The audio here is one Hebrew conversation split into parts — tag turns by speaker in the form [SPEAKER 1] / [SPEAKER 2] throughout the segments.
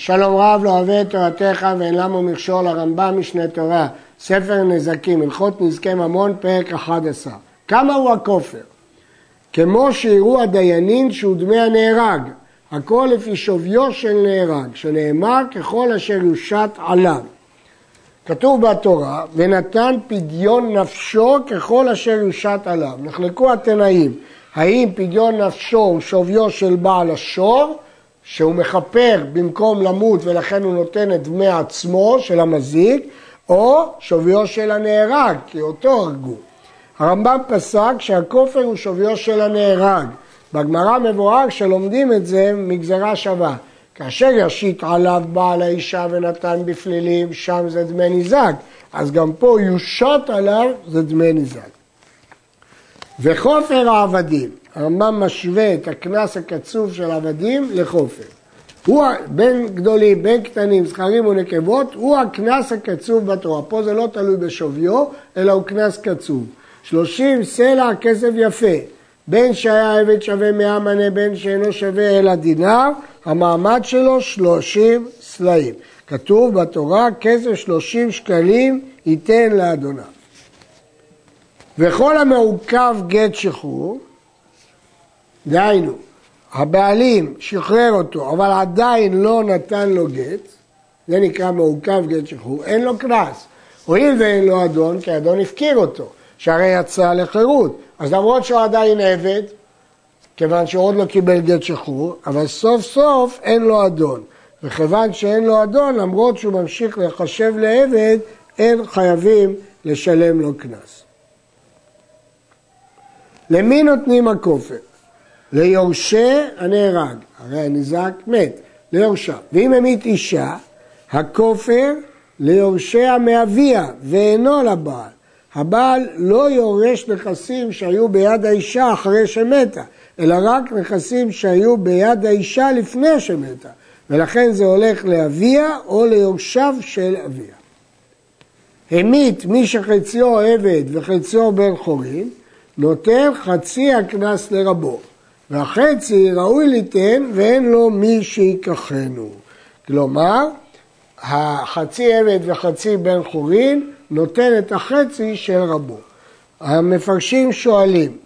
[SPEAKER 1] שלום רב לא אוהב את תורתך ואין למה מכשול הרמב"ם משנה תורה, ספר נזקים, הלכות נזקי ממון, פרק 11. כמה הוא הכופר? כמו שיראו הדיינים שהוא דמי הנהרג, הכל לפי שוויו של נהרג, שנאמר ככל אשר יושת עליו. כתוב בתורה, ונתן פדיון נפשו ככל אשר יושת עליו. נחלקו התנאים, האם פדיון נפשו הוא שוויו של בעל השור, שהוא מכפר במקום למות ולכן הוא נותן את דמי עצמו של המזיק, או שוויו של הנהרג, כי אותו הרגו. הרמב"ם פסק שהכופר הוא שוויו של הנהרג. בגמרא מבואר שלומדים את זה מגזרה שווה. כאשר ישית עליו בעל האישה ונתן בפלילים, שם זה דמי ניזק. אז גם פה יושת עליו זה דמי ניזק. וחופר העבדים, הרמב"ם משווה את הקנס הקצוב של עבדים לחופר. הוא, בין גדולים, בין קטנים, זכרים ונקבות, הוא הקנס הקצוב בתורה. פה זה לא תלוי בשוויו, אלא הוא קנס קצוב. שלושים סלע כסף יפה, בין שהיה עבד שווה מאה מנה, בין שאינו שווה אלא דינר, המעמד שלו שלושים סלעים. כתוב בתורה, כסף שלושים שקלים ייתן לאדוניו. וכל המעוכב גט שחרור, דהיינו, הבעלים שחרר אותו, אבל עדיין לא נתן לו גט, זה נקרא מעוכב גט שחרור, אין לו קנס. הואיל ואין לו אדון, כי האדון הפקיר אותו, שהרי יצא לחירות. אז למרות שהוא עדיין עבד, כיוון שהוא עוד לא קיבל גט שחרור, אבל סוף סוף אין לו אדון. וכיוון שאין לו אדון, למרות שהוא ממשיך לחשב לעבד, אין חייבים לשלם לו קנס. למי נותנים הכופר? ליורשי הנהרג, הרי הניזק מת, ליורשה. ואם המית אישה, הכופר ליורשיה מאביה ואינו לבעל. הבעל לא יורש נכסים שהיו ביד האישה אחרי שמתה, אלא רק נכסים שהיו ביד האישה לפני שמתה, ולכן זה הולך לאביה או ליורשיו של אביה. המית מי שחציו עבד וחציו בן חורין, נותן חצי הקנס לרבו, והחצי ראוי ליתן ואין לו מי שיקחנו. כלומר, החצי עבד וחצי בן חורין נותן את החצי של רבו. המפרשים שואלים,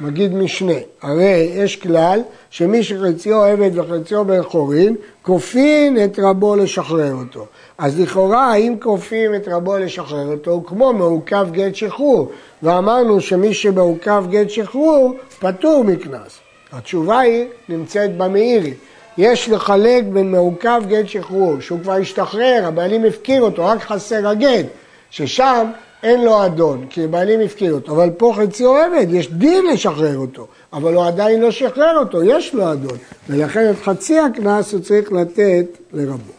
[SPEAKER 1] מגיד משנה, הרי יש כלל שמי שחציו עבד וחציו בן חורין, כופין את רבו לשחרר אותו. אז לכאורה, האם כופים את רבו לשחרר אותו, הוא כמו מעוכב גט שחרור, ואמרנו שמי שמעוכב גט שחרור, פטור מקנס. התשובה היא, נמצאת במאירי. יש לחלק בין מעוכב גט שחרור, שהוא כבר השתחרר, הבעלים הפקיר אותו, רק חסר הגט, ששם אין לו אדון, כי הבעלים הפקיר אותו, אבל פה חציו עבד, יש דין לשחרר אותו, אבל הוא עדיין לא שחרר אותו, יש לו אדון, ולכן את חצי הקנס הוא צריך לתת לרבו.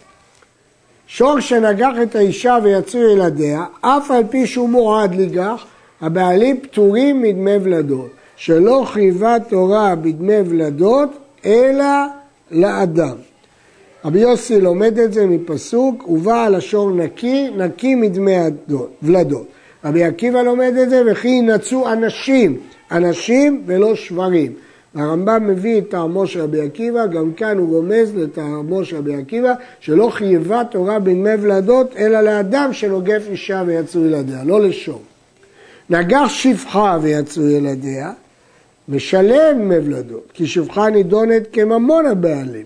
[SPEAKER 1] שור שנגח את האישה ויצאו ילדיה, אף על פי שהוא מועד לגח, הבעלים פטורים מדמי ולדות, שלא חייבה תורה בדמי ולדות, אלא לאדם. רבי יוסי לומד את זה מפסוק, ובעל השור נקי, נקי מדמי ולדות. רבי עקיבא לומד את זה, וכי ינצו אנשים, אנשים ולא שברים. הרמב"ם מביא את טעמו של רבי עקיבא, גם כאן הוא רומז לטעמו של רבי עקיבא, שלא חייבה תורה בדמי ולדות, אלא לאדם שנוגף אישה ויצאו ילדיה, לא לשור. נגח שפחה ויצאו ילדיה, משלם דמי ולדות, כי שפחה נידונת כממון הבעלים,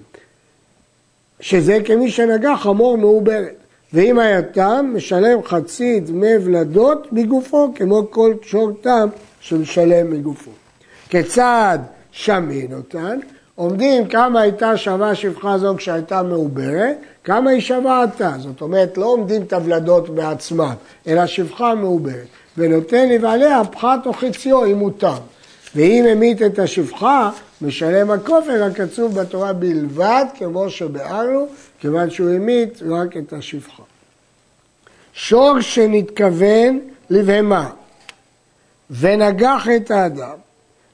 [SPEAKER 1] שזה כמי שנגח חמור מעוברת. ואם היה תם, משלם חצי דמי ולדות מגופו, כמו כל שור תם שמשלם מגופו. כיצד שמין אותן? עומדים כמה הייתה שווה שפחה זו כשהייתה מעוברת, כמה היא שווה עתה. זאת אומרת, לא עומדים את הוולדות בעצמם, אלא שפחה מעוברת. ונותן לבעליה פחת או חציו אם הוא תם. ואם המית את השפחה, משלם הכופר הקצוב בתורה בלבד, כמו שביארנו, כיוון שהוא המית רק את השפחה. שור שנתכוון לבהמה ונגח את האדם,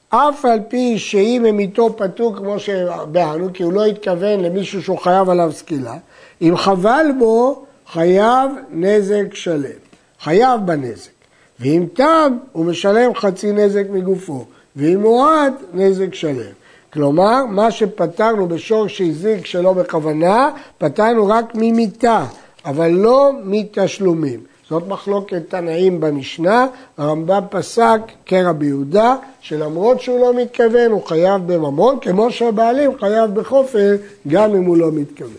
[SPEAKER 1] אף על פי שאם המיתו פטור כמו שביארנו, כי הוא לא התכוון למישהו שהוא חייב עליו סקילה, אם חבל בו, חייב נזק שלם. חייב בנזק. ואם תם, הוא משלם חצי נזק מגופו. ואם מועד, נזק שלם. כלומר, מה שפטרנו בשור שהזיק שלא בכוונה, פטרנו רק ממיתה, אבל לא מתשלומים. זאת מחלוקת תנאים במשנה, הרמב"ם פסק כרבי יהודה, שלמרות שהוא לא מתכוון הוא חייב בממון, כמו שהבעלים חייב בחופר גם אם הוא לא מתכוון.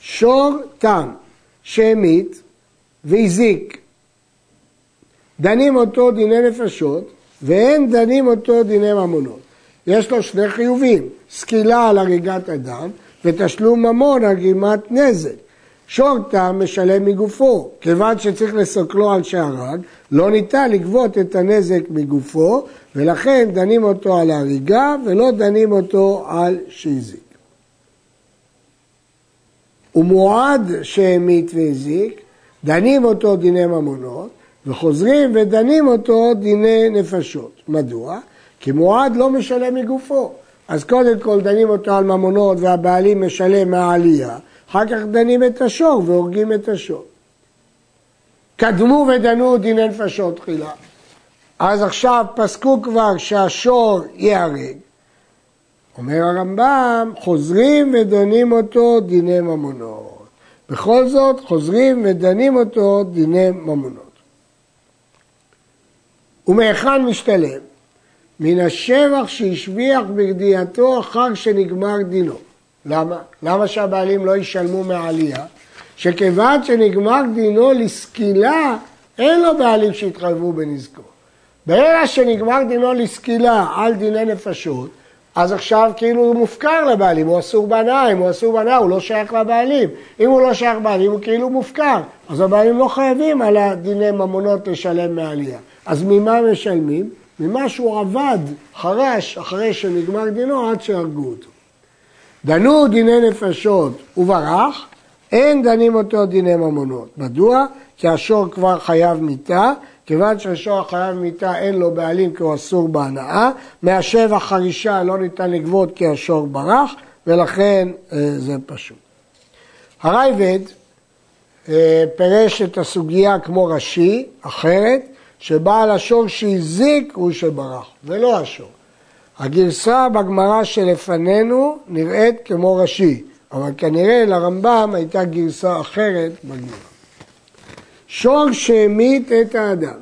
[SPEAKER 1] שור תם שהמית והזיק, דנים אותו דיני נפשות ואין דנים אותו דיני ממונות. יש לו שני חיובים, סקילה על הריגת אדם ותשלום ממון על גרימת נזק. שור תם משלם מגופו, כיוון שצריך לסוקלו על שהרג, לא ניתן לגבות את הנזק מגופו, ולכן דנים אותו על ההריגה ולא דנים אותו על שהזיק. ומועד שהמית והזיק, דנים אותו דיני ממונות, וחוזרים ודנים אותו דיני נפשות. מדוע? כי מועד לא משלם מגופו. אז קודם כל דנים אותו על ממונות והבעלים משלם מהעלייה, אחר כך דנים את השור והורגים את השור. קדמו ודנו דיני נפשות תחילה. אז עכשיו פסקו כבר שהשור ייהרג. אומר הרמב"ם, חוזרים ודנים אותו דיני ממונות. בכל זאת, חוזרים ודנים אותו דיני ממונות. ומהיכן משתלם? מן השבח שהשביח בגדייתו אחר שנגמר דינו. למה? למה שהבעלים לא ישלמו מהעלייה? שכיוון שנגמר דינו לסקילה, אין לו בעלים שיתחייבו בנזקו. ברגע שנגמר דינו לסקילה על דיני נפשות, אז עכשיו כאילו הוא מופקר לבעלים, הוא אסור בהנאה, אם הוא אסור בהנאה הוא לא שייך לבעלים. אם הוא לא שייך לבעלים הוא כאילו מופקר, אז הבעלים לא חייבים על הדיני ממונות לשלם מעלייה. אז ממה משלמים? ממה שהוא עבד, חרש, אחרי שנגמר דינו עד שהרגו אותו. דנו דיני נפשות וברח, אין דנים אותו דיני ממונות. מדוע? כי השור כבר חייב מיתה, כיוון שהשור החייב מיתה אין לו בעלים כי הוא אסור בהנאה, מהשבח חרישה לא ניתן לגבות כי השור ברח, ולכן אה, זה פשוט. הרייבד אה, פירש את הסוגיה כמו רש"י, אחרת, שבעל השור שהזיק הוא שברח, ולא השור. הגרסה בגמרא שלפנינו נראית כמו רש"י, אבל כנראה לרמב"ם הייתה גרסה אחרת בגמרא. שור שהמית את האדם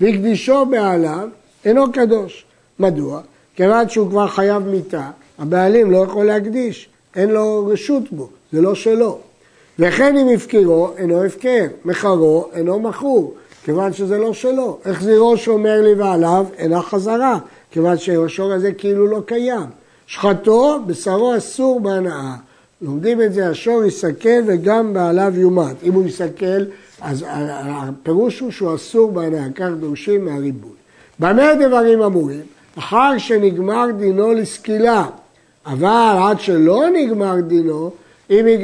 [SPEAKER 1] והקדישו בעליו אינו קדוש. מדוע? כיוון שהוא כבר חייב מיתה, הבעלים לא יכול להקדיש, אין לו רשות בו, זה לא שלו. וכן אם הפקירו, אינו הפקר, מכרו, אינו מכור, כיוון שזה לא שלו. החזירו שומר לי ועליו, אינה חזרה, כיוון שהשור הזה כאילו לא קיים. שחטו, בשרו אסור בהנאה. לומדים את זה, השור יסכל וגם בעליו יומת. אם הוא יסכל, אז הפירוש הוא שהוא אסור בהנאה, כך דורשים מהריבוי. במה דברים אמורים? אחר שנגמר דינו לסקילה, אבל עד שלא נגמר דינו,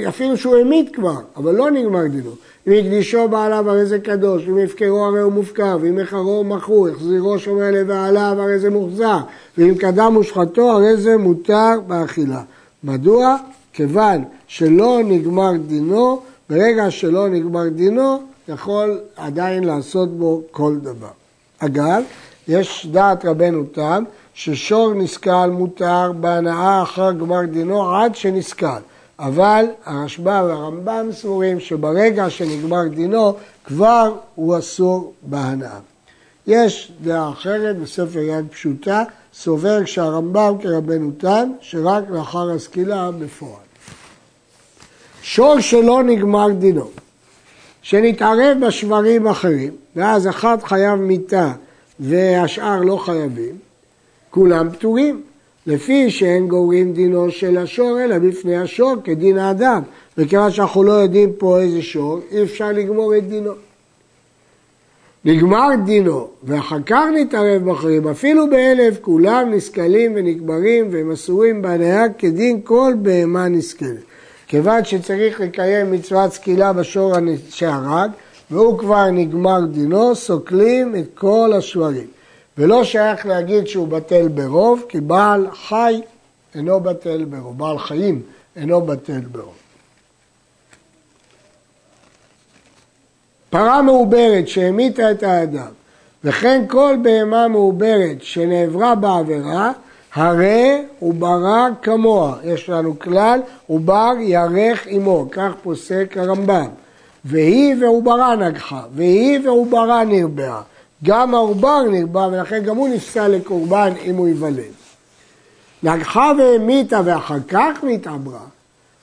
[SPEAKER 1] אפילו שהוא המית כבר, אבל לא נגמר דינו. אם הקדישו בעליו הרי זה קדוש, אם יפקרו הרי הוא מופקר, ואם יחרו מכרו, החזירו שומר לבעליו הרי זה מוחזר, ואם קדם ושחטו הרי זה מותר באכילה. מדוע? כיוון שלא נגמר דינו, ברגע שלא נגמר דינו, יכול עדיין לעשות בו כל דבר. אגב, יש דעת רבנו תם, ששור נסקל מותר בהנאה אחר גמר דינו עד שנסקל. אבל הרשב"א והרמב"ם סבורים שברגע שנגמר דינו כבר הוא אסור בהנאה. יש דעה אחרת בספר יד פשוטה, סובר כשהרמב"ם כרבנו תם, שרק לאחר הסקילה בפועל. שור שלא נגמר דינו, שנתערב בשברים אחרים, ואז אחד חייב מיתה והשאר לא חייבים, כולם פטורים. לפי שאין גורעים דינו של השור, אלא בפני השור כדין האדם. וכיוון שאנחנו לא יודעים פה איזה שור, אי אפשר לגמור את דינו. נגמר דינו, ואחר כך נתערב בחיים, אפילו באלף כולם נסכלים ונקברים והם אסורים בהניה כדין כל בהמה נסכלת. כיוון שצריך לקיים מצוות סקילה בשור שהרג, והוא כבר נגמר דינו, סוקלים את כל השברים. ולא שייך להגיד שהוא בטל ברוב, כי בעל חי אינו בטל ברוב, בעל חיים אינו בטל ברוב. פרה מעוברת שהמיתה את האדם, וכן כל בהמה מעוברת שנעברה בעבירה, הרי הוא ברא כמוה, יש לנו כלל, עובר ירך עמו, כך פוסק הרמב"ם. והיא ועוברה נגחה, והיא ועוברה נרבעה. גם העובר נרבע ולכן גם הוא נפסל לקורבן אם הוא ייוולד. נגחה והמיתה ואחר כך נתעברה.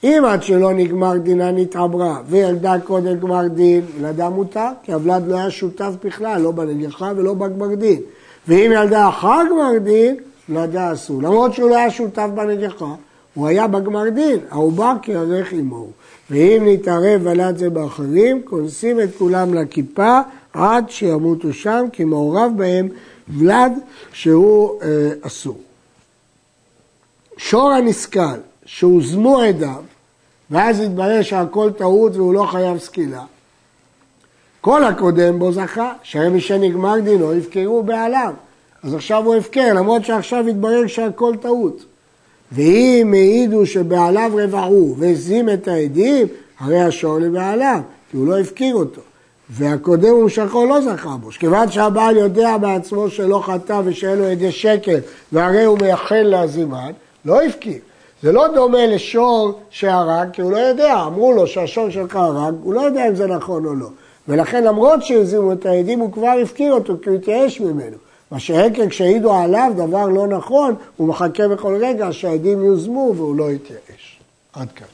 [SPEAKER 1] אם עד שלא נגמר דינה נתעברה וילדה קודם גמר דין, ילדה מותר, כי הוולד לא היה שותף בכלל, לא בנגחה ולא בגמר דין. ואם ילדה אחר גמר דין, ילדה אסור. למרות שהוא לא היה שותף בנגחה, הוא היה בגמר דין, העובר כערך עמו. ואם נתערב ולד זה באחרים, כונסים את כולם לכיפה עד שימותו שם, כי מעורב בהם ולד שהוא אה, אסור. שור הנסכל, שהוזמו עדיו, ואז התברר שהכל טעות והוא לא חייב סקילה. כל הקודם בו זכה, שהרי שנגמר דינו יפקרו בעליו. אז עכשיו הוא הפקר, למרות שעכשיו התברר שהכל טעות. ואם העידו שבעליו רבעו והזים את העדים, הרי השור לבעליו, כי הוא לא הפקיר אותו. והקודם הוא משכו לא זכה בו. כיוון שהבעל יודע בעצמו שלא חטא ושאין לו עדי שקר, והרי הוא מייחל להזימן, לא הפקיר. זה לא דומה לשור שהרג, כי הוא לא יודע, אמרו לו שהשור שלך הרג, הוא לא יודע אם זה נכון או לא. ולכן למרות שהזימו את העדים, הוא כבר הפקיר אותו, כי הוא התייאש ממנו. מה שהקר כשהעידו עליו דבר לא נכון, הוא מחכה בכל רגע שהעדים יוזמו והוא לא יתייאש. עד כאן.